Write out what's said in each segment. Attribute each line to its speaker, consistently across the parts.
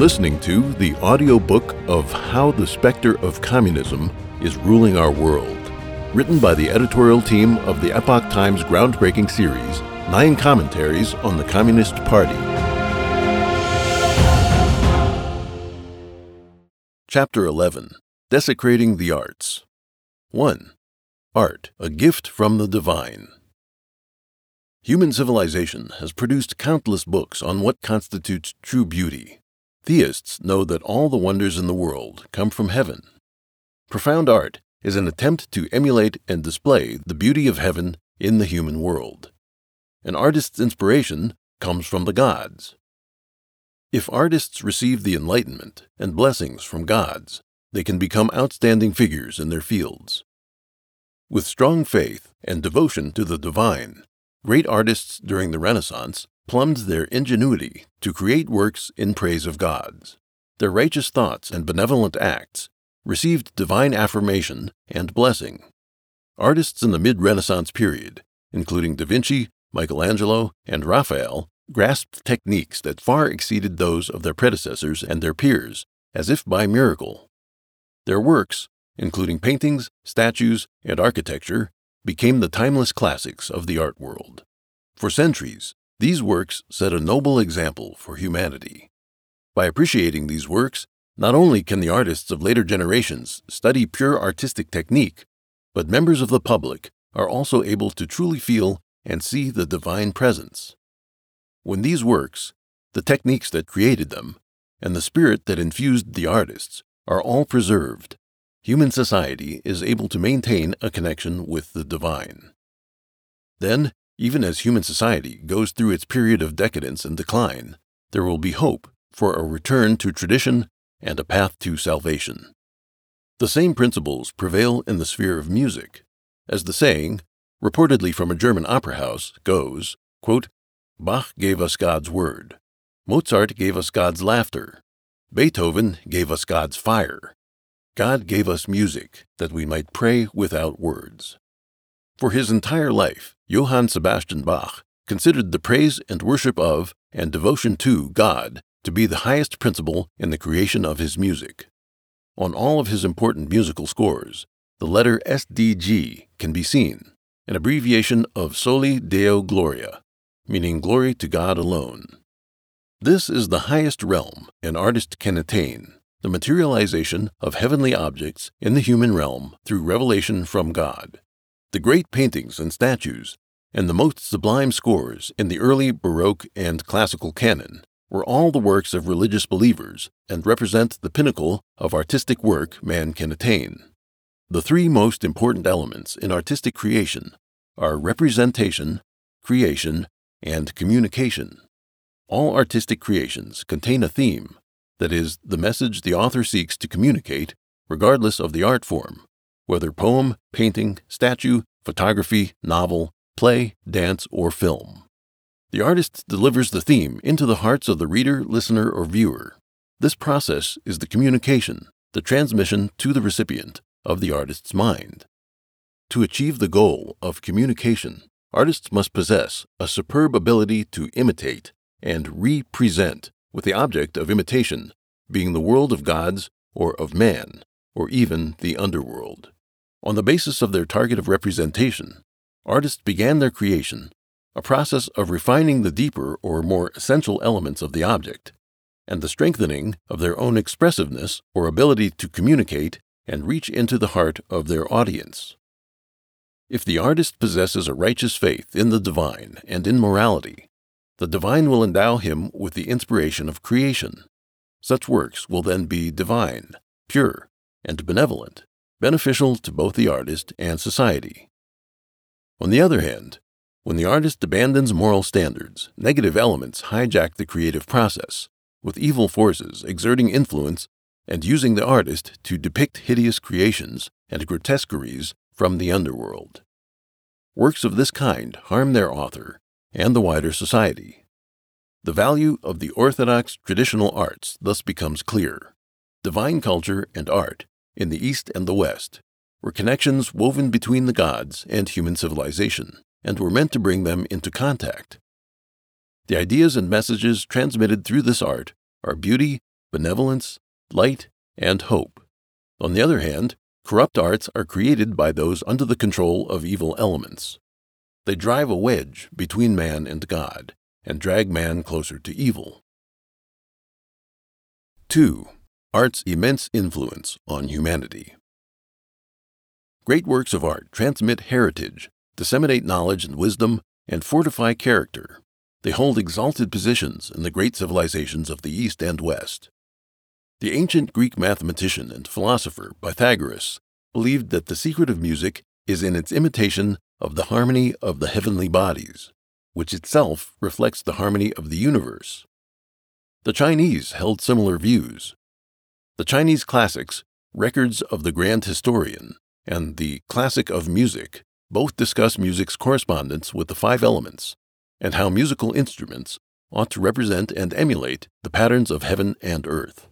Speaker 1: listening to the audiobook of How the Specter of Communism is Ruling Our World, written by the editorial team of the Epoch Times groundbreaking series, Nine Commentaries on the Communist Party. Chapter 11 Desecrating the Arts 1. Art, a gift from the divine. Human civilization has produced countless books on what constitutes true beauty. Theists know that all the wonders in the world come from heaven. Profound art is an attempt to emulate and display the beauty of heaven in the human world. An artist's inspiration comes from the gods. If artists receive the enlightenment and blessings from gods, they can become outstanding figures in their fields. With strong faith and devotion to the divine, great artists during the Renaissance plumbed their ingenuity to create works in praise of gods. Their righteous thoughts and benevolent acts received divine affirmation and blessing. Artists in the mid Renaissance period, including Da Vinci, Michelangelo, and Raphael, grasped techniques that far exceeded those of their predecessors and their peers, as if by miracle. Their works, including paintings, statues, and architecture, became the timeless classics of the art world. For centuries, these works set a noble example for humanity. By appreciating these works, not only can the artists of later generations study pure artistic technique, but members of the public are also able to truly feel and see the divine presence. When these works, the techniques that created them, and the spirit that infused the artists are all preserved, human society is able to maintain a connection with the divine. Then, even as human society goes through its period of decadence and decline, there will be hope for a return to tradition and a path to salvation. The same principles prevail in the sphere of music, as the saying, reportedly from a German opera house, goes quote, Bach gave us God's word, Mozart gave us God's laughter, Beethoven gave us God's fire, God gave us music that we might pray without words. For his entire life, Johann Sebastian Bach considered the praise and worship of and devotion to God to be the highest principle in the creation of his music. On all of his important musical scores, the letter SDG can be seen, an abbreviation of Soli Deo Gloria, meaning glory to God alone. This is the highest realm an artist can attain the materialization of heavenly objects in the human realm through revelation from God. The great paintings and statues, and the most sublime scores in the early Baroque and classical canon, were all the works of religious believers and represent the pinnacle of artistic work man can attain. The three most important elements in artistic creation are representation, creation, and communication. All artistic creations contain a theme that is, the message the author seeks to communicate, regardless of the art form, whether poem, painting, statue, photography, novel, play, dance, or film. The artist delivers the theme into the hearts of the reader, listener, or viewer. This process is the communication, the transmission to the recipient of the artist's mind. To achieve the goal of communication, artists must possess a superb ability to imitate and represent with the object of imitation being the world of gods or of man, or even the underworld. On the basis of their target of representation, artists began their creation, a process of refining the deeper or more essential elements of the object, and the strengthening of their own expressiveness or ability to communicate and reach into the heart of their audience. If the artist possesses a righteous faith in the divine and in morality, the divine will endow him with the inspiration of creation. Such works will then be divine, pure, and benevolent, beneficial to both the artist and society. On the other hand, when the artist abandons moral standards, negative elements hijack the creative process, with evil forces exerting influence and using the artist to depict hideous creations and grotesqueries from the underworld. Works of this kind harm their author and the wider society. The value of the orthodox traditional arts thus becomes clear. Divine culture and art, in the East and the West, were connections woven between the gods and human civilization, and were meant to bring them into contact. The ideas and messages transmitted through this art are beauty, benevolence, light, and hope. On the other hand, corrupt arts are created by those under the control of evil elements. They drive a wedge between man and God and drag man closer to evil. 2. Art's immense influence on humanity. Great works of art transmit heritage, disseminate knowledge and wisdom, and fortify character. They hold exalted positions in the great civilizations of the East and West. The ancient Greek mathematician and philosopher Pythagoras believed that the secret of music is in its imitation of the harmony of the heavenly bodies, which itself reflects the harmony of the universe. The Chinese held similar views. The Chinese classics, Records of the Grand Historian, and the Classic of Music both discuss music's correspondence with the five elements and how musical instruments ought to represent and emulate the patterns of heaven and earth.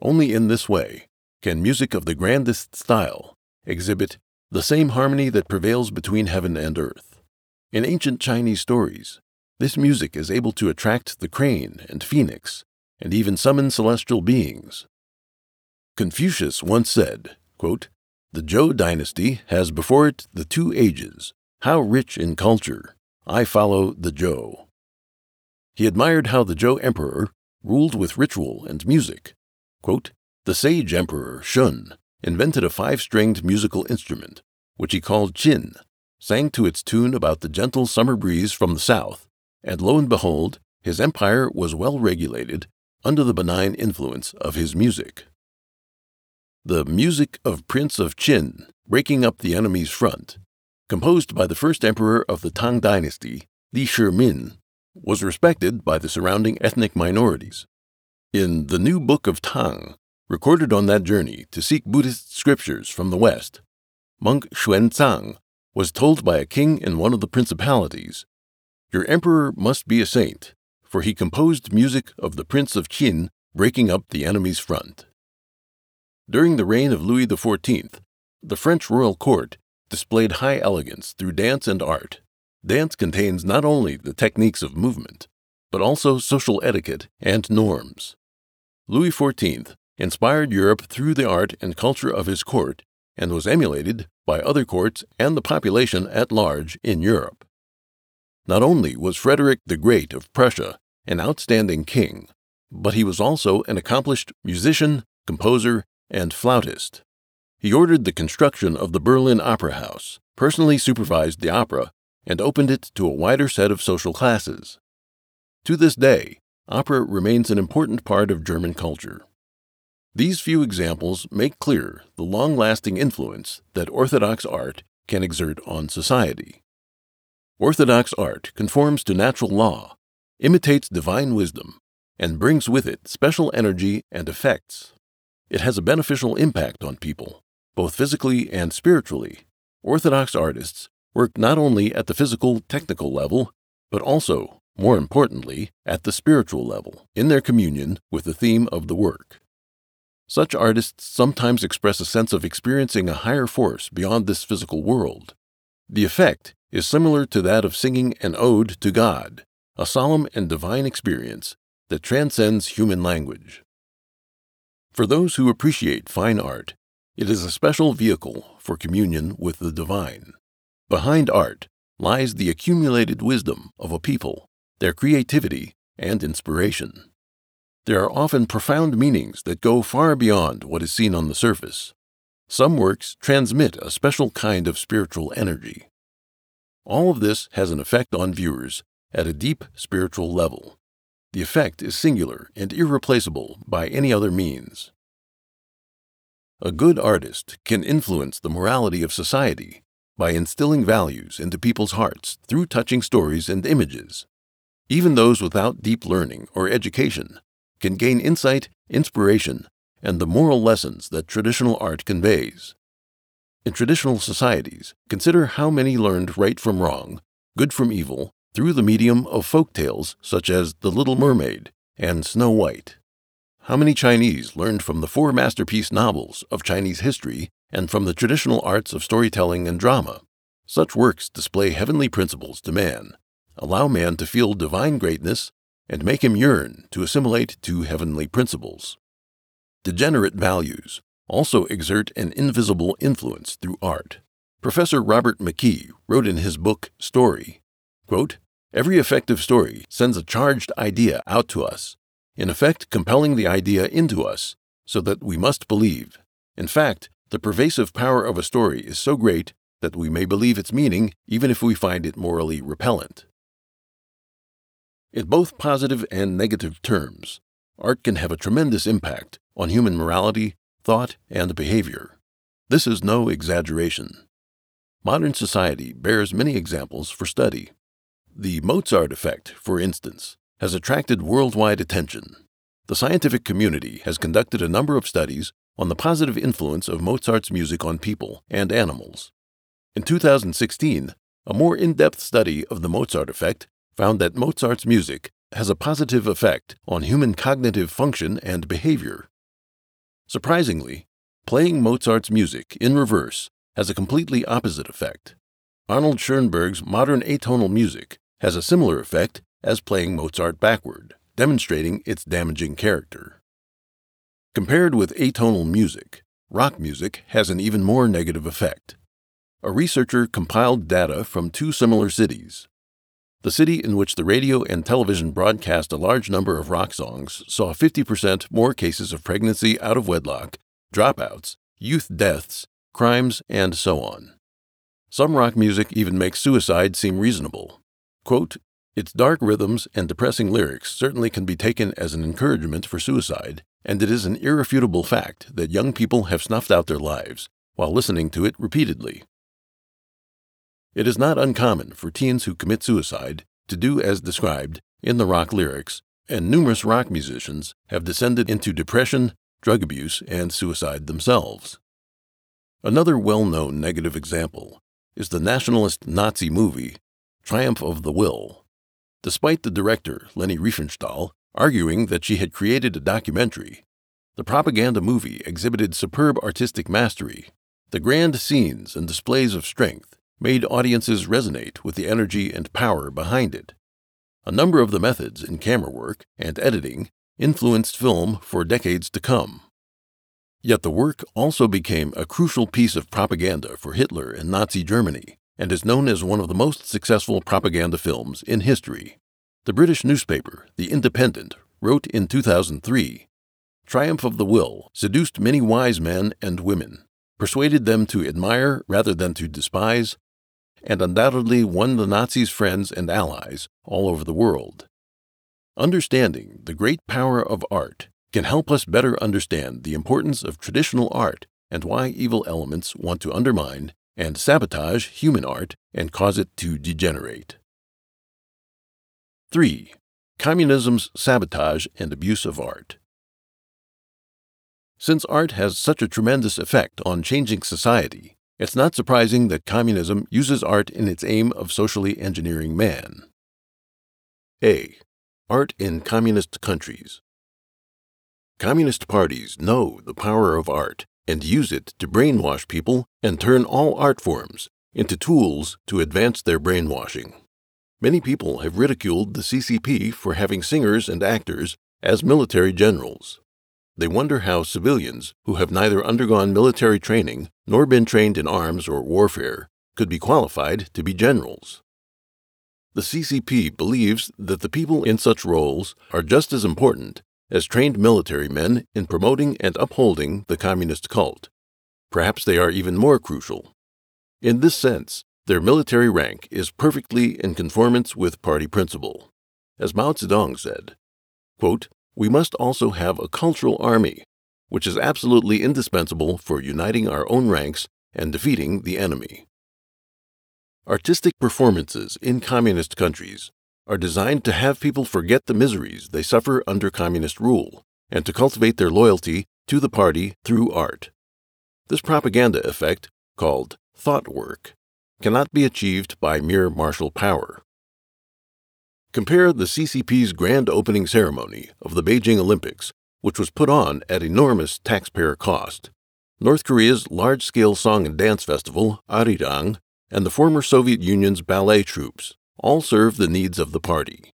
Speaker 1: Only in this way can music of the grandest style exhibit the same harmony that prevails between heaven and earth. In ancient Chinese stories, this music is able to attract the crane and phoenix, and even summon celestial beings. Confucius once said, quote, The Zhou dynasty has before it the two ages, how rich in culture, I follow the Zhou. He admired how the Zhou emperor ruled with ritual and music. Quote, the sage emperor Shun invented a five stringed musical instrument, which he called Qin, sang to its tune about the gentle summer breeze from the south, and lo and behold, his empire was well regulated under the benign influence of his music. The Music of Prince of Qin, Breaking Up the Enemy's Front, composed by the first emperor of the Tang dynasty, Li Shimin, was respected by the surrounding ethnic minorities. In the New Book of Tang, recorded on that journey to seek Buddhist scriptures from the West, monk Xuanzang was told by a king in one of the principalities, Your emperor must be a saint, for he composed music of the Prince of Qin breaking up the enemy's front. During the reign of Louis XIV, the French royal court displayed high elegance through dance and art. Dance contains not only the techniques of movement, but also social etiquette and norms. Louis XIV inspired Europe through the art and culture of his court and was emulated by other courts and the population at large in Europe. Not only was Frederick the Great of Prussia an outstanding king, but he was also an accomplished musician, composer, and flautist. He ordered the construction of the Berlin Opera House, personally supervised the opera, and opened it to a wider set of social classes. To this day, opera remains an important part of German culture. These few examples make clear the long lasting influence that Orthodox art can exert on society. Orthodox art conforms to natural law, imitates divine wisdom, and brings with it special energy and effects. It has a beneficial impact on people, both physically and spiritually, Orthodox artists work not only at the physical, technical level, but also, more importantly, at the spiritual level, in their communion with the theme of the work. Such artists sometimes express a sense of experiencing a higher force beyond this physical world. The effect is similar to that of singing an ode to God, a solemn and divine experience that transcends human language. For those who appreciate fine art, it is a special vehicle for communion with the divine. Behind art lies the accumulated wisdom of a people, their creativity, and inspiration. There are often profound meanings that go far beyond what is seen on the surface. Some works transmit a special kind of spiritual energy. All of this has an effect on viewers at a deep spiritual level. The effect is singular and irreplaceable by any other means. A good artist can influence the morality of society by instilling values into people's hearts through touching stories and images. Even those without deep learning or education can gain insight, inspiration, and the moral lessons that traditional art conveys. In traditional societies, consider how many learned right from wrong, good from evil, through the medium of folk tales such as The Little Mermaid and Snow White. How many Chinese learned from the four masterpiece novels of Chinese history and from the traditional arts of storytelling and drama? Such works display heavenly principles to man, allow man to feel divine greatness, and make him yearn to assimilate to heavenly principles. degenerate values, also exert an invisible influence through art. Professor Robert McKee wrote in his book Story, quote, Every effective story sends a charged idea out to us, in effect compelling the idea into us, so that we must believe. In fact, the pervasive power of a story is so great that we may believe its meaning even if we find it morally repellent. In both positive and negative terms, art can have a tremendous impact on human morality, thought, and behavior. This is no exaggeration. Modern society bears many examples for study. The Mozart effect, for instance, has attracted worldwide attention. The scientific community has conducted a number of studies on the positive influence of Mozart's music on people and animals. In 2016, a more in depth study of the Mozart effect found that Mozart's music has a positive effect on human cognitive function and behavior. Surprisingly, playing Mozart's music in reverse has a completely opposite effect. Arnold Schoenberg's modern atonal music has a similar effect as playing Mozart backward, demonstrating its damaging character. Compared with atonal music, rock music has an even more negative effect. A researcher compiled data from two similar cities. The city in which the radio and television broadcast a large number of rock songs saw 50% more cases of pregnancy out of wedlock, dropouts, youth deaths, crimes, and so on. Some rock music even makes suicide seem reasonable. Quote, its dark rhythms and depressing lyrics certainly can be taken as an encouragement for suicide, and it is an irrefutable fact that young people have snuffed out their lives while listening to it repeatedly. It is not uncommon for teens who commit suicide to do as described in the rock lyrics, and numerous rock musicians have descended into depression, drug abuse, and suicide themselves. Another well known negative example is the nationalist Nazi movie Triumph of the Will. Despite the director, Leni Riefenstahl, arguing that she had created a documentary, the propaganda movie exhibited superb artistic mastery. The grand scenes and displays of strength made audiences resonate with the energy and power behind it. A number of the methods in camera work and editing influenced film for decades to come. Yet the work also became a crucial piece of propaganda for Hitler and Nazi Germany and is known as one of the most successful propaganda films in history. The British newspaper, The Independent, wrote in 2003 Triumph of the Will seduced many wise men and women, persuaded them to admire rather than to despise, and undoubtedly won the Nazis' friends and allies all over the world. Understanding the great power of art can help us better understand the importance of traditional art and why evil elements want to undermine and sabotage human art and cause it to degenerate. 3. Communism's sabotage and abuse of art. Since art has such a tremendous effect on changing society, it's not surprising that communism uses art in its aim of socially engineering man. A. Art in communist countries. Communist parties know the power of art and use it to brainwash people and turn all art forms into tools to advance their brainwashing. Many people have ridiculed the CCP for having singers and actors as military generals. They wonder how civilians who have neither undergone military training nor been trained in arms or warfare could be qualified to be generals. The CCP believes that the people in such roles are just as important as trained military men in promoting and upholding the communist cult. Perhaps they are even more crucial. In this sense, their military rank is perfectly in conformance with party principle. As Mao Zedong said, quote, We must also have a cultural army, which is absolutely indispensable for uniting our own ranks and defeating the enemy. Artistic performances in communist countries are designed to have people forget the miseries they suffer under communist rule and to cultivate their loyalty to the party through art. This propaganda effect, called thought work, cannot be achieved by mere martial power. Compare the CCP's grand opening ceremony of the Beijing Olympics, which was put on at enormous taxpayer cost, North Korea's large scale song and dance festival, Arirang, and the former Soviet Union's ballet troupes all serve the needs of the party.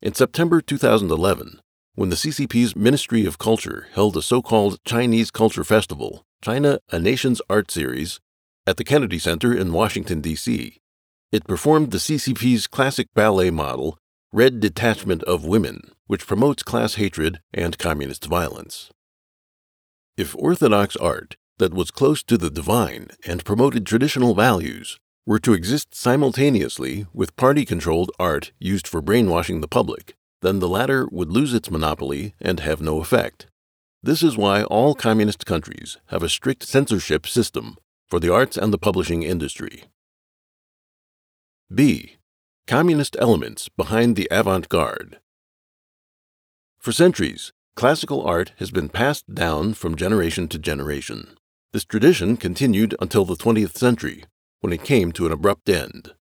Speaker 1: In September 2011, when the CCP's Ministry of Culture held a so called Chinese Culture Festival, China, a Nation's Art Series, at the Kennedy Center in Washington, D.C. It performed the CCP's classic ballet model, Red Detachment of Women, which promotes class hatred and communist violence. If Orthodox art that was close to the divine and promoted traditional values were to exist simultaneously with party controlled art used for brainwashing the public, then the latter would lose its monopoly and have no effect. This is why all communist countries have a strict censorship system for the arts and the publishing industry. B. Communist elements behind the avant garde. For centuries, classical art has been passed down from generation to generation. This tradition continued until the 20th century, when it came to an abrupt end.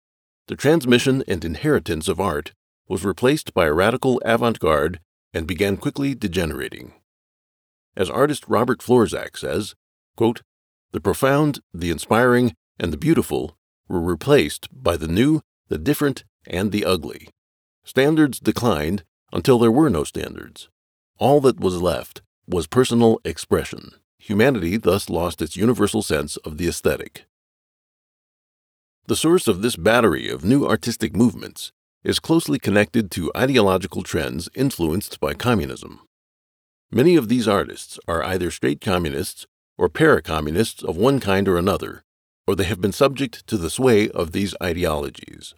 Speaker 1: The transmission and inheritance of art was replaced by a radical avant garde and began quickly degenerating. As artist Robert Florczak says, quote, the profound, the inspiring, and the beautiful were replaced by the new, the different, and the ugly. Standards declined until there were no standards. All that was left was personal expression. Humanity thus lost its universal sense of the aesthetic. The source of this battery of new artistic movements is closely connected to ideological trends influenced by communism. Many of these artists are either straight communists or para communists of one kind or another, or they have been subject to the sway of these ideologies.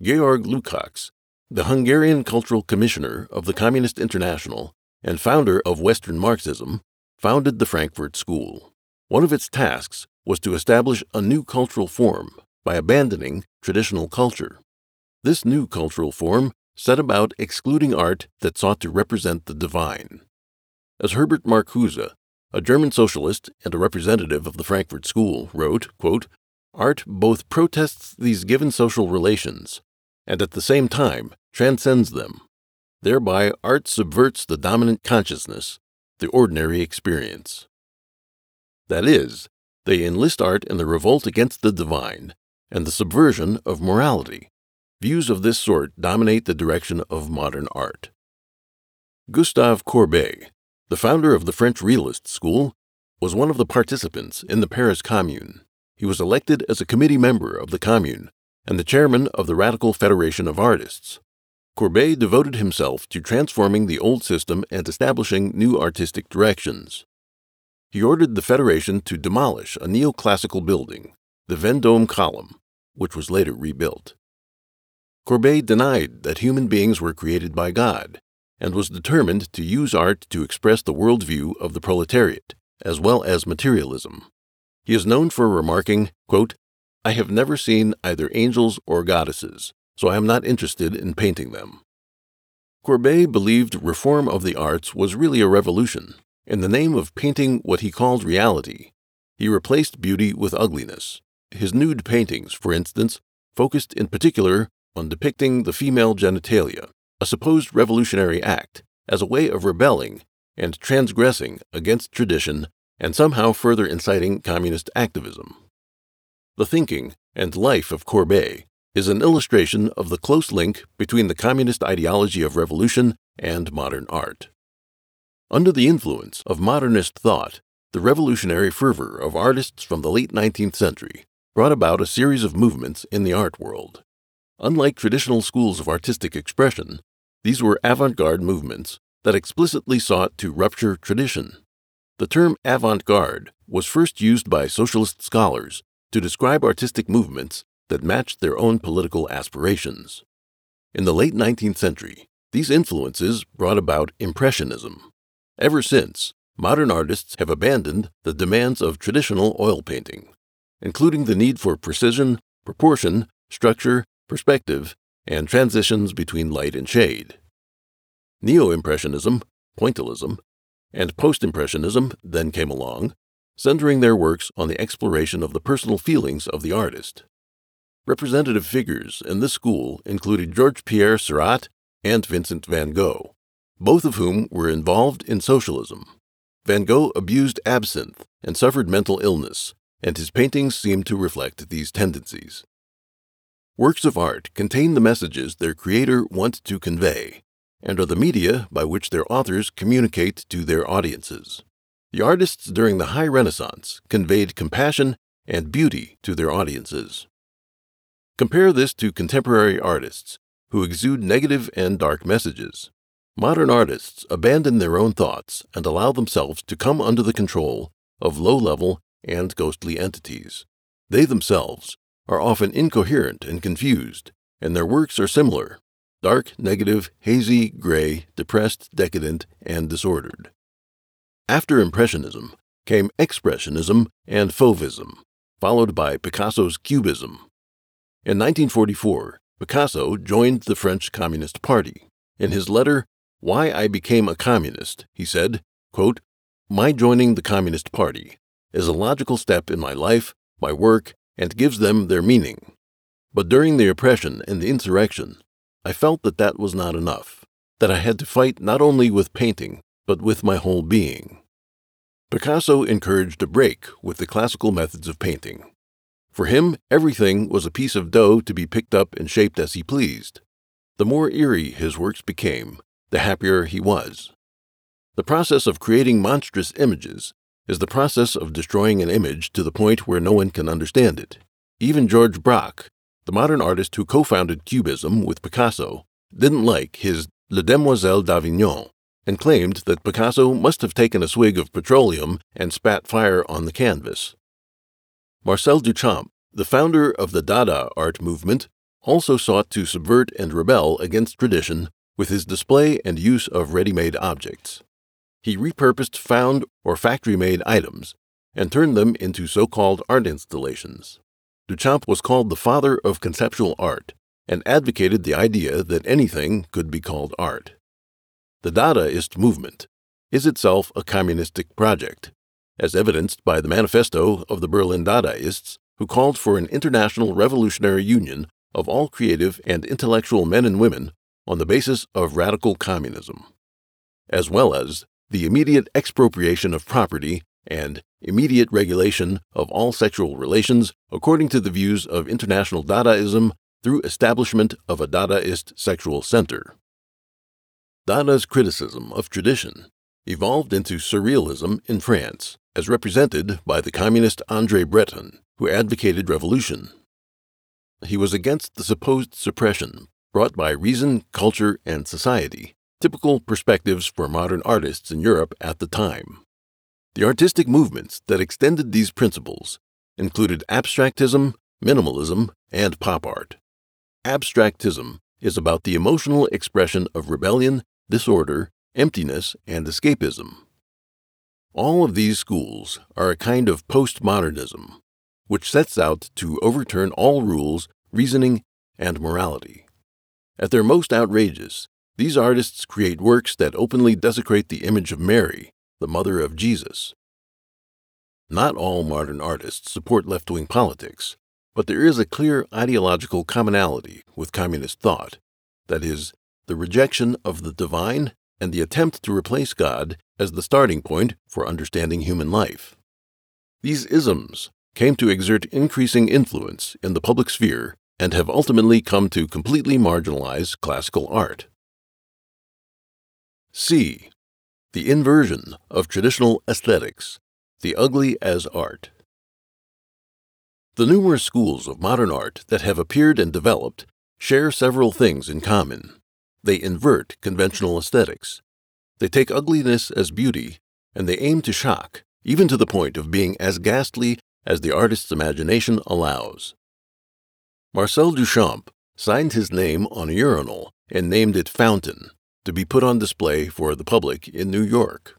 Speaker 1: Georg Lukács, the Hungarian Cultural Commissioner of the Communist International and founder of Western Marxism, founded the Frankfurt School. One of its tasks was to establish a new cultural form by abandoning traditional culture. This new cultural form set about excluding art that sought to represent the divine. As Herbert Marcuse, a German socialist and a representative of the Frankfurt School, wrote, quote, Art both protests these given social relations and at the same time transcends them. Thereby, art subverts the dominant consciousness, the ordinary experience. That is, they enlist art in the revolt against the divine and the subversion of morality. Views of this sort dominate the direction of modern art. Gustave Courbet, the founder of the French Realist School, was one of the participants in the Paris Commune. He was elected as a committee member of the Commune and the chairman of the Radical Federation of Artists. Courbet devoted himself to transforming the old system and establishing new artistic directions. He ordered the Federation to demolish a neoclassical building, the Vendôme Column, which was later rebuilt. Courbet denied that human beings were created by God and was determined to use art to express the worldview of the proletariat, as well as materialism. He is known for remarking, quote, I have never seen either angels or goddesses, so I am not interested in painting them. Courbet believed reform of the arts was really a revolution. In the name of painting what he called reality, he replaced beauty with ugliness. His nude paintings, for instance, focused in particular on depicting the female genitalia, a supposed revolutionary act, as a way of rebelling and transgressing against tradition and somehow further inciting communist activism. The thinking and life of Courbet is an illustration of the close link between the communist ideology of revolution and modern art. Under the influence of modernist thought, the revolutionary fervor of artists from the late 19th century brought about a series of movements in the art world. Unlike traditional schools of artistic expression, these were avant garde movements that explicitly sought to rupture tradition. The term avant garde was first used by socialist scholars to describe artistic movements that matched their own political aspirations. In the late 19th century, these influences brought about Impressionism. Ever since, modern artists have abandoned the demands of traditional oil painting, including the need for precision, proportion, structure, perspective, and transitions between light and shade. Neo Impressionism, Pointillism, and Post Impressionism then came along, centering their works on the exploration of the personal feelings of the artist. Representative figures in this school included George Pierre Seurat and Vincent van Gogh, both of whom were involved in socialism. Van Gogh abused absinthe and suffered mental illness, and his paintings seem to reflect these tendencies. Works of art contain the messages their creator wants to convey, and are the media by which their authors communicate to their audiences. The artists during the High Renaissance conveyed compassion and beauty to their audiences. Compare this to contemporary artists who exude negative and dark messages. Modern artists abandon their own thoughts and allow themselves to come under the control of low level and ghostly entities. They themselves are often incoherent and confused, and their works are similar dark, negative, hazy, gray, depressed, decadent, and disordered. After Impressionism came Expressionism and Fauvism, followed by Picasso's Cubism. In 1944, Picasso joined the French Communist Party. In his letter, Why I Became a Communist, he said, quote, My joining the Communist Party is a logical step in my life, my work, and gives them their meaning. But during the oppression and the insurrection, I felt that that was not enough, that I had to fight not only with painting, but with my whole being. Picasso encouraged a break with the classical methods of painting. For him, everything was a piece of dough to be picked up and shaped as he pleased. The more eerie his works became, the happier he was. The process of creating monstrous images is the process of destroying an image to the point where no one can understand it. Even George Braque, the modern artist who co founded Cubism with Picasso didn't like his Les Demoiselles d'Avignon and claimed that Picasso must have taken a swig of petroleum and spat fire on the canvas. Marcel Duchamp, the founder of the Dada art movement, also sought to subvert and rebel against tradition with his display and use of ready made objects. He repurposed found or factory made items and turned them into so called art installations. Duchamp was called the father of conceptual art and advocated the idea that anything could be called art. The Dadaist movement is itself a communistic project, as evidenced by the manifesto of the Berlin Dadaists, who called for an international revolutionary union of all creative and intellectual men and women on the basis of radical communism, as well as the immediate expropriation of property and immediate regulation of all sexual relations according to the views of international Dadaism through establishment of a Dadaist sexual center. Dada's criticism of tradition evolved into surrealism in France, as represented by the communist André Breton, who advocated revolution. He was against the supposed suppression brought by reason, culture, and society, typical perspectives for modern artists in Europe at the time. The artistic movements that extended these principles included abstractism, minimalism, and pop art. Abstractism is about the emotional expression of rebellion, disorder, emptiness, and escapism. All of these schools are a kind of postmodernism, which sets out to overturn all rules, reasoning, and morality. At their most outrageous, these artists create works that openly desecrate the image of Mary the mother of Jesus. Not all modern artists support left wing politics, but there is a clear ideological commonality with communist thought that is, the rejection of the divine and the attempt to replace God as the starting point for understanding human life. These isms came to exert increasing influence in the public sphere and have ultimately come to completely marginalize classical art. C. The inversion of traditional aesthetics, the ugly as art. The numerous schools of modern art that have appeared and developed share several things in common. They invert conventional aesthetics. They take ugliness as beauty, and they aim to shock, even to the point of being as ghastly as the artist's imagination allows. Marcel Duchamp signed his name on a urinal and named it Fountain to be put on display for the public in New York.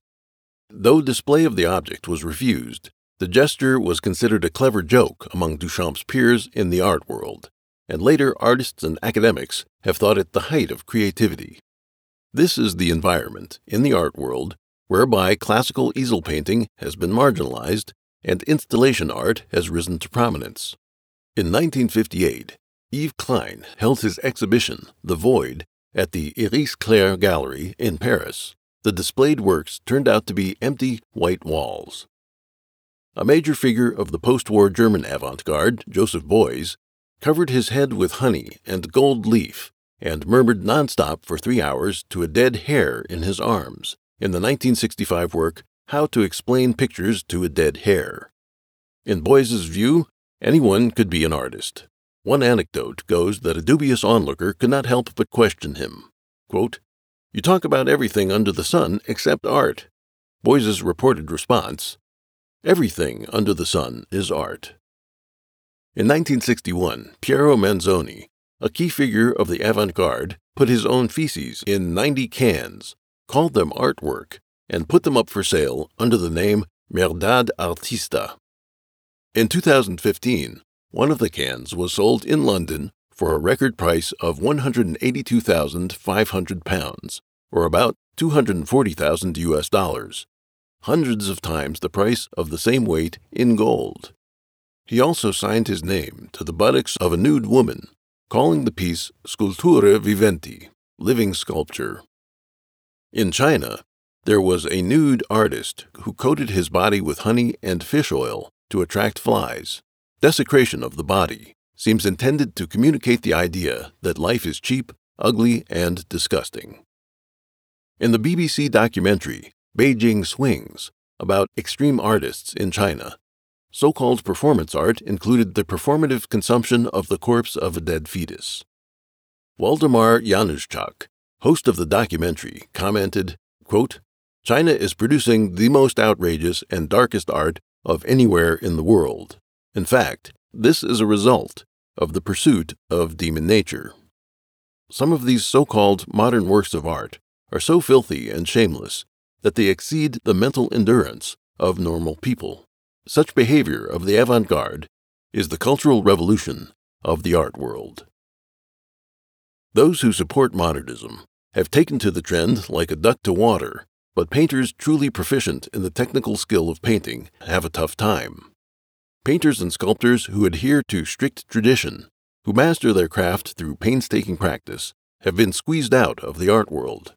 Speaker 1: Though display of the object was refused, the gesture was considered a clever joke among Duchamp's peers in the art world, and later artists and academics have thought it the height of creativity. This is the environment in the art world whereby classical easel painting has been marginalized and installation art has risen to prominence. In 1958, Yves Klein held his exhibition, The Void, at the Iris Clert Gallery in Paris, the displayed works turned out to be empty white walls. A major figure of the post war German avant garde, Joseph Beuys, covered his head with honey and gold leaf and murmured nonstop for three hours to a dead hare in his arms in the 1965 work How to Explain Pictures to a Dead Hare. In Beuys's view, anyone could be an artist. One anecdote goes that a dubious onlooker could not help but question him. Quote, you talk about everything under the sun except art. Beuys's reported response Everything under the sun is art. In 1961, Piero Manzoni, a key figure of the avant garde, put his own feces in 90 cans, called them artwork, and put them up for sale under the name Merda d'artista. In 2015, one of the cans was sold in London for a record price of 182,500 pounds, or about 240,000 US dollars, hundreds of times the price of the same weight in gold. He also signed his name to the buttocks of a nude woman, calling the piece Scultura Viventi, living sculpture. In China, there was a nude artist who coated his body with honey and fish oil to attract flies. Desecration of the body seems intended to communicate the idea that life is cheap, ugly, and disgusting. In the BBC documentary Beijing Swings about extreme artists in China, so called performance art included the performative consumption of the corpse of a dead fetus. Waldemar Januszczak, host of the documentary, commented, quote, China is producing the most outrageous and darkest art of anywhere in the world. In fact, this is a result of the pursuit of demon nature. Some of these so called modern works of art are so filthy and shameless that they exceed the mental endurance of normal people. Such behavior of the avant garde is the cultural revolution of the art world. Those who support modernism have taken to the trend like a duck to water but painters truly proficient in the technical skill of painting have a tough time. Painters and sculptors who adhere to strict tradition, who master their craft through painstaking practice, have been squeezed out of the art world.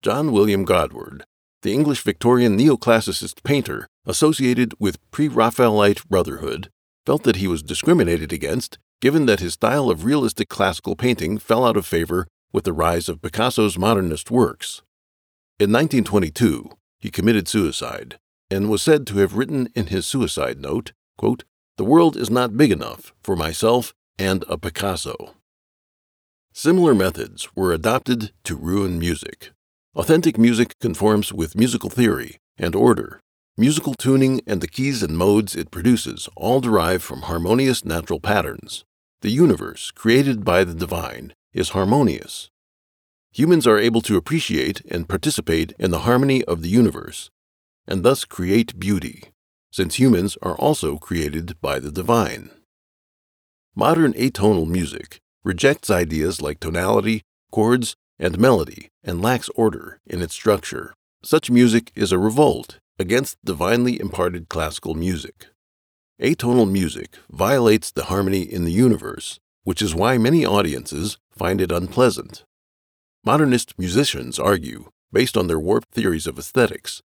Speaker 1: John William Godward, the English Victorian neoclassicist painter associated with pre Raphaelite Brotherhood, felt that he was discriminated against given that his style of realistic classical painting fell out of favor with the rise of Picasso's modernist works. In 1922, he committed suicide and was said to have written in his suicide note, quote, The world is not big enough for myself and a Picasso. Similar methods were adopted to ruin music. Authentic music conforms with musical theory and order. Musical tuning and the keys and modes it produces all derive from harmonious natural patterns. The universe, created by the divine, is harmonious humans are able to appreciate and participate in the harmony of the universe, and thus create beauty, since humans are also created by the divine. Modern atonal music rejects ideas like tonality, chords, and melody and lacks order in its structure. Such music is a revolt against divinely imparted classical music. Atonal music violates the harmony in the universe, which is why many audiences find it unpleasant. Modernist musicians argue, based on their warped theories of aesthetics,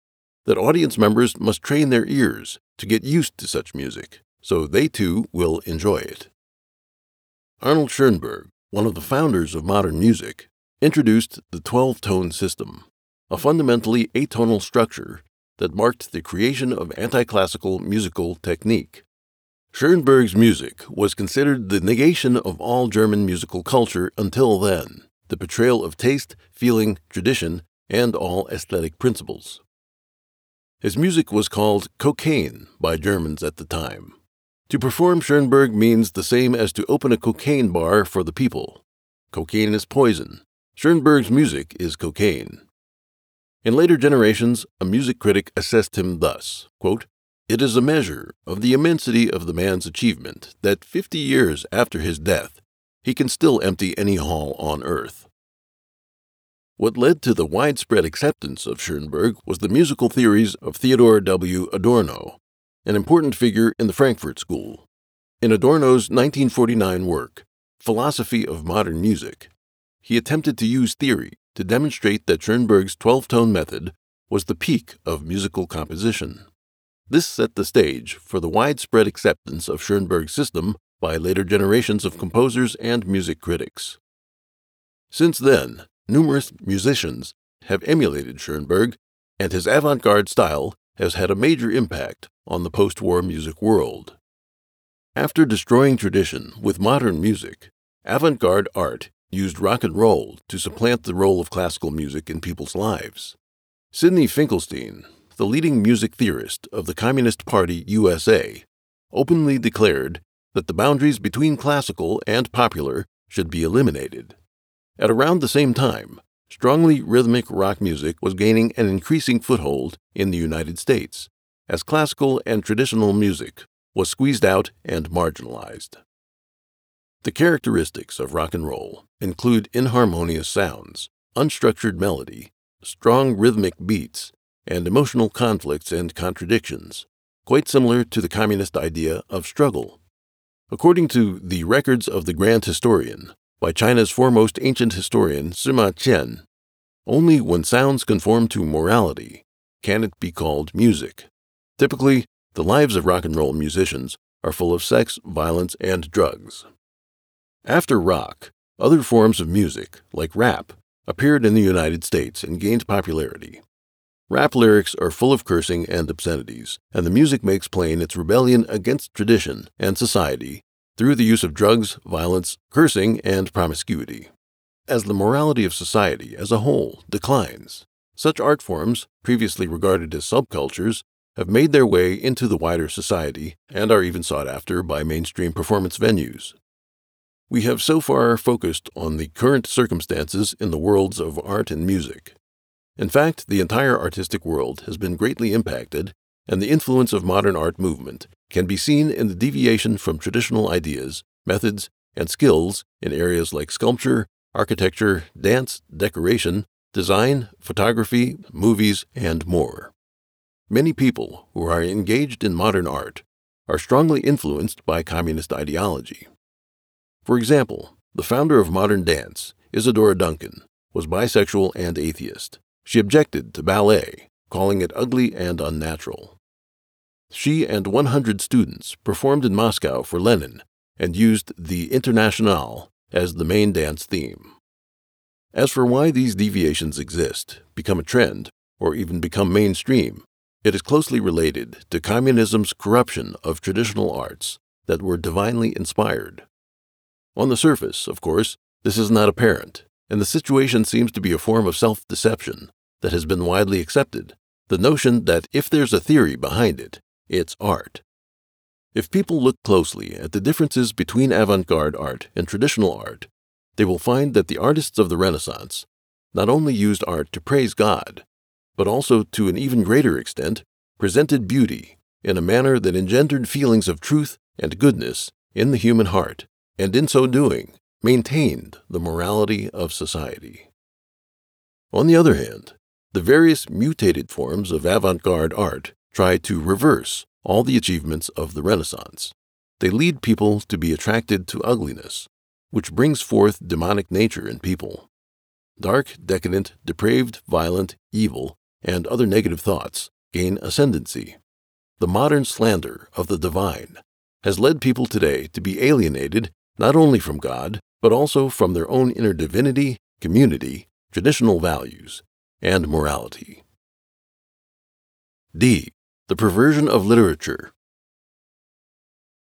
Speaker 1: that audience members must train their ears to get used to such music, so they too will enjoy it. Arnold Schoenberg, one of the founders of modern music, introduced the 12 tone system, a fundamentally atonal structure that marked the creation of anti classical musical technique. Schoenberg's music was considered the negation of all German musical culture until then the betrayal of taste, feeling, tradition, and all aesthetic principles. His music was called cocaine by Germans at the time. To perform Schoenberg means the same as to open a cocaine bar for the people. Cocaine is poison. Schoenberg's music is cocaine. In later generations, a music critic assessed him thus quote, It is a measure of the immensity of the man's achievement that fifty years after his death, he can still empty any hall on earth. What led to the widespread acceptance of Schoenberg was the musical theories of Theodor W. Adorno, an important figure in the Frankfurt School. In Adorno's 1949 work, Philosophy of Modern Music, he attempted to use theory to demonstrate that Schoenberg's 12 tone method was the peak of musical composition. This set the stage for the widespread acceptance of Schoenberg's system by later generations of composers and music critics. Since then, numerous musicians have emulated Schoenberg, and his avant garde style has had a major impact on the post war music world. After destroying tradition with modern music, avant garde art used rock and roll to supplant the role of classical music in people's lives. Sidney Finkelstein, the leading music theorist of the Communist Party USA, openly declared that the boundaries between classical and popular should be eliminated. At around the same time, strongly rhythmic rock music was gaining an increasing foothold in the United States, as classical and traditional music was squeezed out and marginalized. The characteristics of rock and roll include inharmonious sounds, unstructured melody, strong rhythmic beats, and emotional conflicts and contradictions, quite similar to the communist idea of struggle. According to the Records of the Grand Historian by China's foremost ancient historian Sima Qian, only when sounds conform to morality can it be called music. Typically, the lives of rock and roll musicians are full of sex, violence, and drugs. After rock, other forms of music, like rap, appeared in the United States and gained popularity. Rap lyrics are full of cursing and obscenities, and the music makes plain its rebellion against tradition and society through the use of drugs, violence, cursing, and promiscuity. As the morality of society as a whole declines, such art forms, previously regarded as subcultures, have made their way into the wider society and are even sought after by mainstream performance venues. We have so far focused on the current circumstances in the worlds of art and music. In fact, the entire artistic world has been greatly impacted, and the influence of modern art movement can be seen in the deviation from traditional ideas, methods, and skills in areas like sculpture, architecture, dance, decoration, design, photography, movies, and more. Many people who are engaged in modern art are strongly influenced by communist ideology. For example, the founder of modern dance, Isadora Duncan, was bisexual and atheist. She objected to ballet, calling it ugly and unnatural. She and 100 students performed in Moscow for Lenin and used the Internationale as the main dance theme. As for why these deviations exist, become a trend, or even become mainstream, it is closely related to communism's corruption of traditional arts that were divinely inspired. On the surface, of course, this is not apparent, and the situation seems to be a form of self deception that has been widely accepted the notion that if there's a theory behind it, it's art. If people look closely at the differences between avant garde art and traditional art, they will find that the artists of the Renaissance not only used art to praise God, but also to an even greater extent presented beauty in a manner that engendered feelings of truth and goodness in the human heart and in so doing, maintained the morality of society. On the other hand, the various mutated forms of avant garde art try to reverse all the achievements of the Renaissance. They lead people to be attracted to ugliness, which brings forth demonic nature in people. Dark, decadent, depraved, violent, evil, and other negative thoughts gain ascendancy. The modern slander of the divine has led people today to be alienated not only from God, but also from their own inner divinity, community, traditional values, and morality. D. The perversion of literature.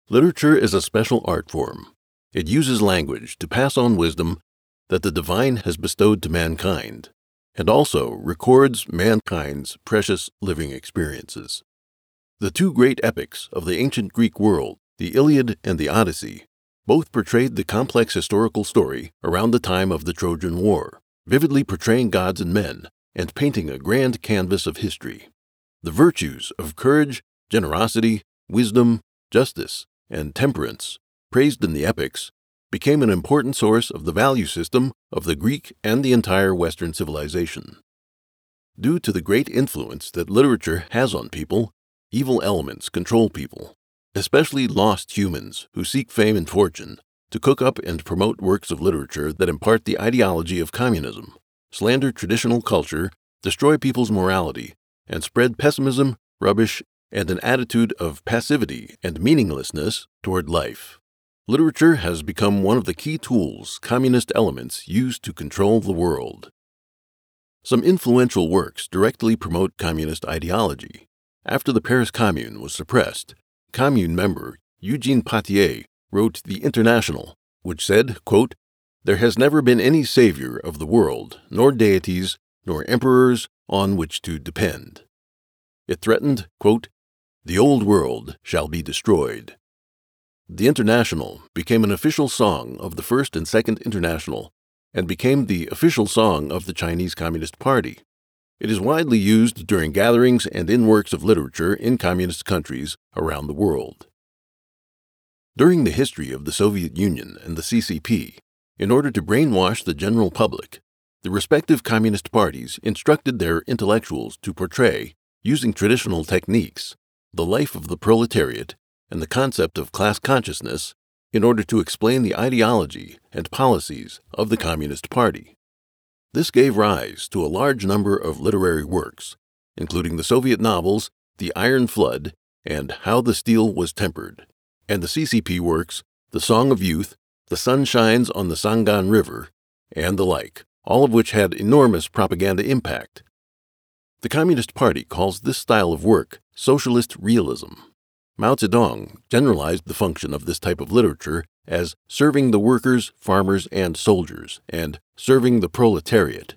Speaker 1: Literature is a special art form. It uses language to pass on wisdom that the divine has bestowed to mankind, and also records mankind's precious living experiences. The two great epics of the ancient Greek world, the Iliad and the Odyssey, both portrayed the complex historical story around the time of the Trojan War, vividly portraying gods and men and painting a grand canvas of history. The virtues of courage, generosity, wisdom, justice, and temperance, praised in the epics, became an important source of the value system of the Greek and the entire Western civilization. Due to the great influence that literature has on people, evil elements control people especially lost humans who seek fame and fortune, to cook up and promote works of literature that impart the ideology of communism, slander traditional culture, destroy people's morality, and spread pessimism, rubbish, and an attitude of passivity and meaninglessness toward life. literature has become one of the key tools communist elements use to control the world. Some influential works directly promote communist ideology. After the Paris Commune was suppressed, Commune member Eugene Pottier wrote The Internationale, which said, quote, There has never been any savior of the world, nor deities, nor emperors on which to depend. It threatened, quote, The old world shall be destroyed. The Internationale became an official song of the First and Second International and became the official song of the Chinese Communist Party. It is widely used during gatherings and in works of literature in communist countries around the world. During the history of the Soviet Union and the CCP, in order to brainwash the general public, the respective communist parties instructed their intellectuals to portray, using traditional techniques, the life of the proletariat and the concept of class consciousness in order to explain the ideology and policies of the Communist Party. This gave rise to a large number of literary works, including the Soviet novels The Iron Flood and How the Steel Was Tempered, and the CCP works The Song of Youth, The Sun Shines on the Sanggan River, and the like, all of which had enormous propaganda impact. The Communist Party calls this style of work socialist realism. Mao Zedong generalized the function of this type of literature as serving the workers, farmers, and soldiers, and serving the proletariat.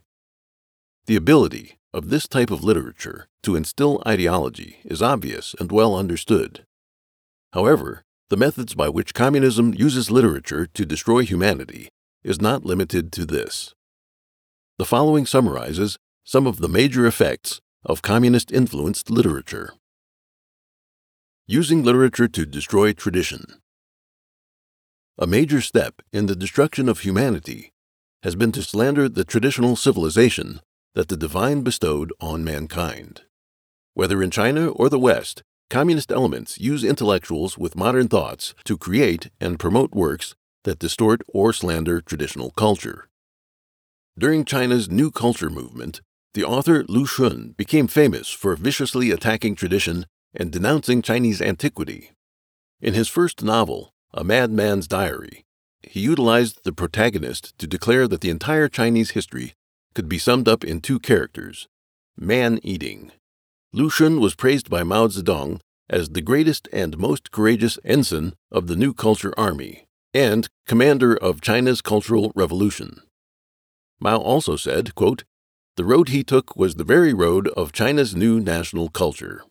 Speaker 1: The ability of this type of literature to instill ideology is obvious and well understood. However, the methods by which communism uses literature to destroy humanity is not limited to this. The following summarizes some of the major effects of communist influenced literature. Using literature to destroy tradition. A major step in the destruction of humanity has been to slander the traditional civilization that the divine bestowed on mankind. Whether in China or the West, communist elements use intellectuals with modern thoughts to create and promote works that distort or slander traditional culture. During China's New Culture movement, the author Lu Xun became famous for viciously attacking tradition and denouncing Chinese antiquity. In his first novel, A Madman's Diary, he utilized the protagonist to declare that the entire Chinese history could be summed up in two characters man eating. Lu Xun was praised by Mao Zedong as the greatest and most courageous ensign of the New Culture Army and commander of China's Cultural Revolution. Mao also said, quote, The road he took was the very road of China's new national culture.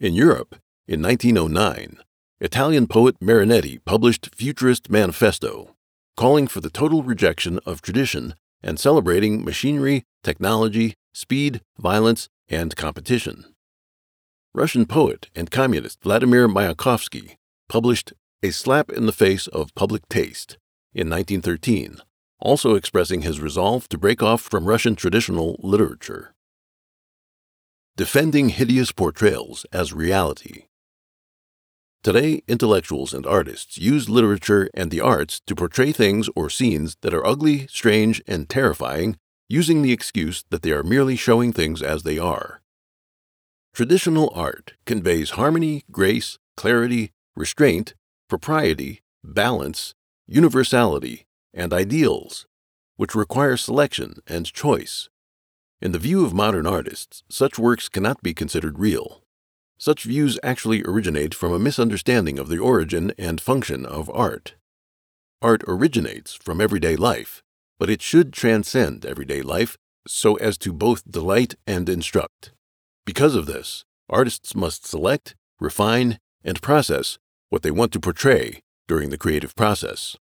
Speaker 1: In Europe, in 1909, Italian poet Marinetti published Futurist Manifesto, calling for the total rejection of tradition and celebrating machinery, technology, speed, violence, and competition. Russian poet and communist Vladimir Mayakovsky published A Slap in the Face of Public Taste in 1913, also expressing his resolve to break off from Russian traditional literature defending hideous portrayals as reality. Today, intellectuals and artists use literature and the arts to portray things or scenes that are ugly, strange, and terrifying, using the excuse that they are merely showing things as they are. Traditional art conveys harmony, grace, clarity, restraint, propriety, balance, universality, and ideals, which require selection and choice. In the view of modern artists, such works cannot be considered real. Such views actually originate from a misunderstanding of the origin and function of art. Art originates from everyday life, but it should transcend everyday life so as to both delight and instruct. Because of this, artists must select, refine, and process what they want to portray during the creative process.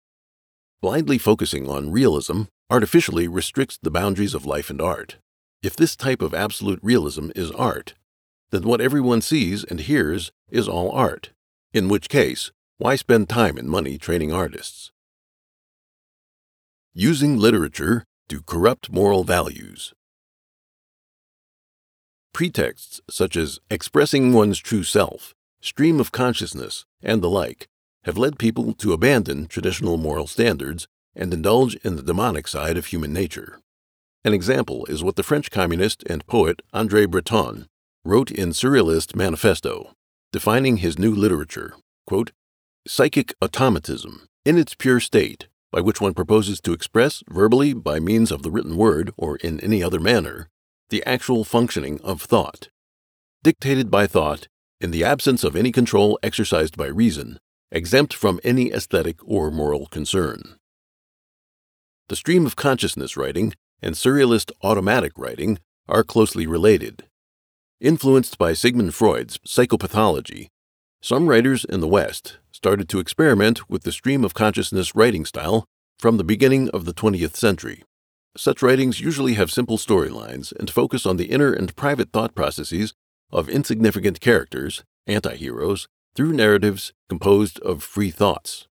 Speaker 1: Blindly focusing on realism artificially restricts the boundaries of life and art. If this type of absolute realism is art, then what everyone sees and hears is all art, in which case, why spend time and money training artists? Using literature to corrupt moral values. Pretexts such as expressing one's true self, stream of consciousness, and the like have led people to abandon traditional moral standards and indulge in the demonic side of human nature. An example is what the French communist and poet André Breton wrote in Surrealist Manifesto, defining his new literature. Quote, psychic automatism in its pure state, by which one proposes to express verbally by means of the written word or in any other manner the actual functioning of thought. Dictated by thought, in the absence of any control exercised by reason, exempt from any aesthetic or moral concern. The stream of consciousness writing and surrealist automatic writing are closely related. Influenced by Sigmund Freud's psychopathology, some writers in the West started to experiment with the stream of consciousness writing style from the beginning of the 20th century. Such writings usually have simple storylines and focus on the inner and private thought processes of insignificant characters, anti-heroes, through narratives composed of free thoughts.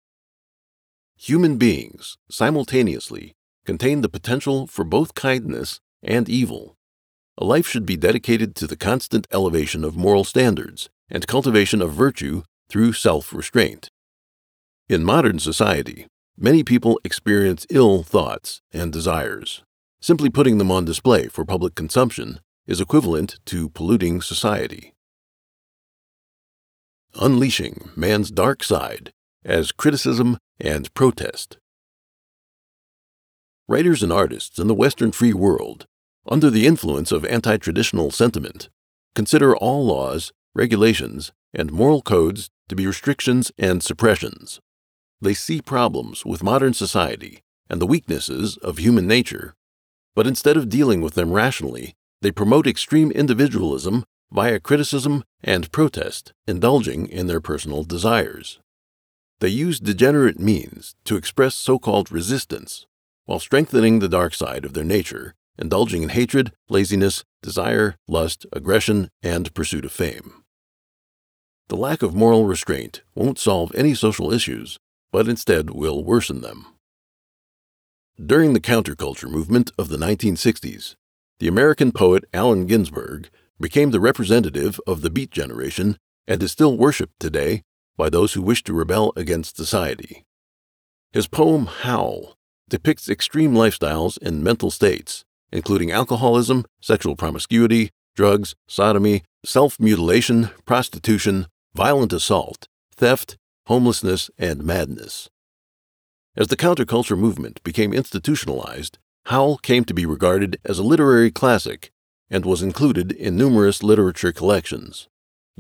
Speaker 1: Human beings simultaneously contain the potential for both kindness and evil. A life should be dedicated to the constant elevation of moral standards and cultivation of virtue through self restraint. In modern society, many people experience ill thoughts and desires. Simply putting them on display for public consumption is equivalent to polluting society. Unleashing man's dark side as criticism and protest. Writers and artists in the Western free world, under the influence of anti traditional sentiment, consider all laws, regulations, and moral codes to be restrictions and suppressions. They see problems with modern society and the weaknesses of human nature, but instead of dealing with them rationally, they promote extreme individualism via criticism and protest, indulging in their personal desires. They use degenerate means to express so called resistance, while strengthening the dark side of their nature, indulging in hatred, laziness, desire, lust, aggression, and pursuit of fame. The lack of moral restraint won't solve any social issues, but instead will worsen them. During the counterculture movement of the 1960s, the American poet Allen Ginsberg became the representative of the Beat generation and is still worshipped today by those who wish to rebel against society. His poem Howl depicts extreme lifestyles and mental states, including alcoholism, sexual promiscuity, drugs, sodomy, self mutilation, prostitution, violent assault, theft, homelessness, and madness. As the counterculture movement became institutionalized, Howl came to be regarded as a literary classic and was included in numerous literature collections.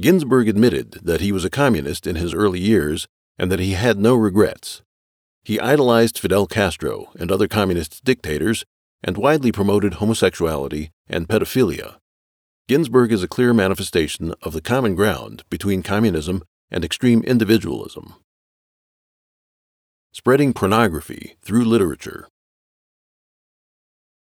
Speaker 1: Ginsberg admitted that he was a communist in his early years and that he had no regrets. He idolized Fidel Castro and other communist dictators and widely promoted homosexuality and pedophilia. Ginsberg is a clear manifestation of the common ground between communism and extreme individualism. Spreading pornography through literature.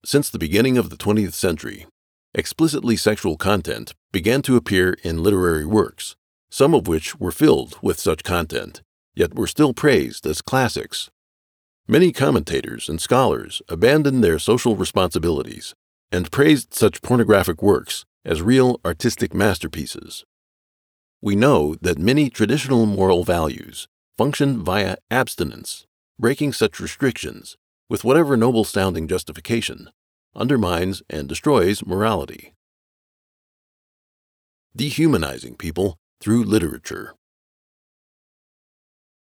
Speaker 1: Since the beginning of the 20th century, explicitly sexual content began to appear in literary works, some of which were filled with such content, yet were still praised as classics. Many commentators and scholars abandoned their social responsibilities and praised such pornographic works as real artistic masterpieces. We know that many traditional moral values function via abstinence, breaking such restrictions, with whatever noble sounding justification, undermines and destroys morality. Dehumanizing people through literature.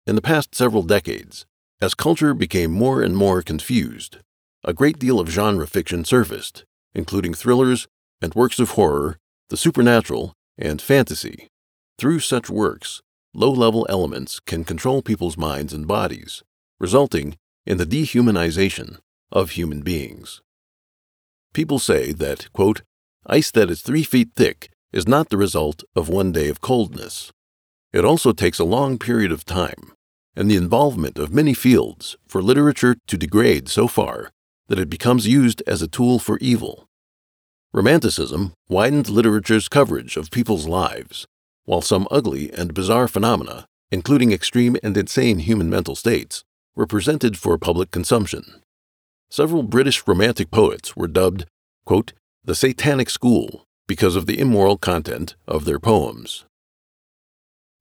Speaker 1: In the past several decades, as culture became more and more confused, a great deal of genre fiction surfaced, including thrillers, and works of horror, the supernatural, and fantasy. Through such works, low level elements can control people's minds and bodies, resulting in the dehumanization of human beings. People say that, quote, ice that is three feet thick is not the result of one day of coldness. It also takes a long period of time and the involvement of many fields for literature to degrade so far that it becomes used as a tool for evil. Romanticism widened literature's coverage of people's lives, while some ugly and bizarre phenomena, including extreme and insane human mental states, were presented for public consumption. Several British Romantic poets were dubbed, quote, the Satanic School because of the immoral content of their poems.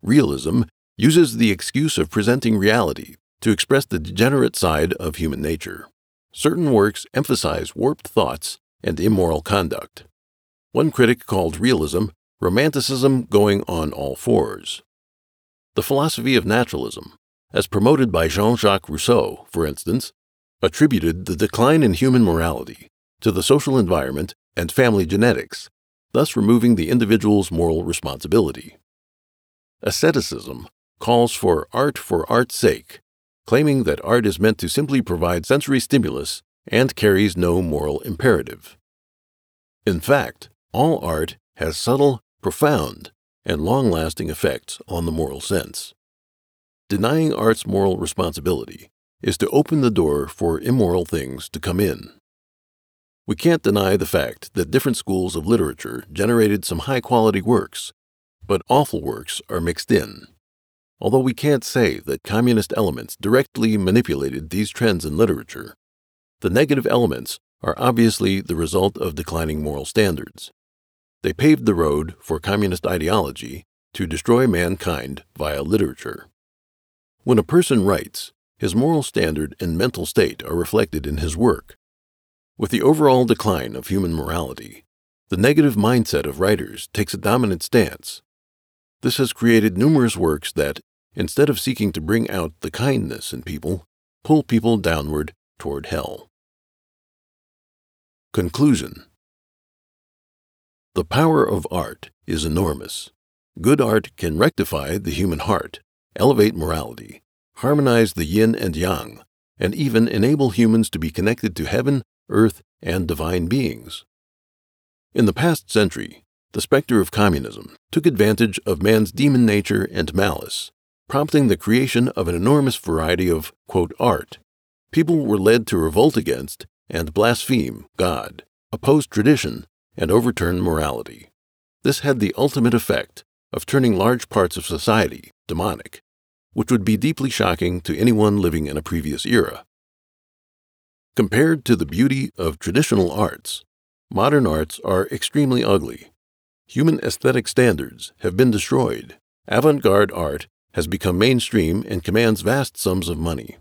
Speaker 1: Realism uses the excuse of presenting reality to express the degenerate side of human nature. Certain works emphasize warped thoughts and immoral conduct. One critic called realism romanticism going on all fours. The philosophy of naturalism, as promoted by Jean Jacques Rousseau, for instance, attributed the decline in human morality to the social environment and family genetics, thus removing the individual's moral responsibility. Aestheticism calls for art for art's sake, claiming that art is meant to simply provide sensory stimulus and carries no moral imperative. In fact, all art has subtle, profound, and long lasting effects on the moral sense. Denying art's moral responsibility is to open the door for immoral things to come in. We can't deny the fact that different schools of literature generated some high quality works, but awful works are mixed in. Although we can't say that communist elements directly manipulated these trends in literature, the negative elements are obviously the result of declining moral standards. They paved the road for communist ideology to destroy mankind via literature. When a person writes, his moral standard and mental state are reflected in his work. With the overall decline of human morality, the negative mindset of writers takes a dominant stance. This has created numerous works that, instead of seeking to bring out the kindness in people, pull people downward toward hell. Conclusion The power of art is enormous. Good art can rectify the human heart, elevate morality, harmonize the yin and yang, and even enable humans to be connected to heaven, earth, and divine beings. In the past century, the specter of communism took advantage of man's demon nature and malice, prompting the creation of an enormous variety of, quote, art. People were led to revolt against and blaspheme God, oppose tradition, and overturn morality. This had the ultimate effect of turning large parts of society demonic which would be deeply shocking to anyone living in a previous era. Compared to the beauty of traditional arts, modern arts are extremely ugly. Human aesthetic standards have been destroyed. Avant garde art has become mainstream and commands vast sums of money.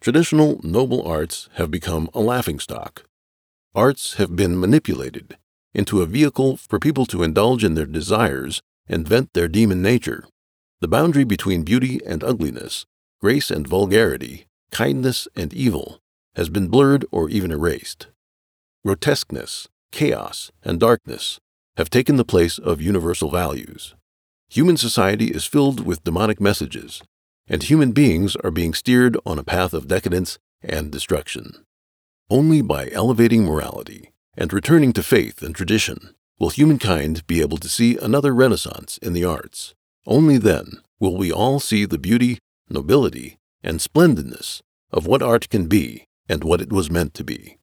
Speaker 1: Traditional noble arts have become a laughingstock. Arts have been manipulated into a vehicle for people to indulge in their desires and vent their demon nature. The boundary between beauty and ugliness, grace and vulgarity, kindness and evil has been blurred or even erased. Grotesqueness, chaos, and darkness have taken the place of universal values. Human society is filled with demonic messages, and human beings are being steered on a path of decadence and destruction. Only by elevating morality and returning to faith and tradition will humankind be able to see another renaissance in the arts. Only then will we all see the beauty, nobility, and splendidness of what art can be and what it was meant to be.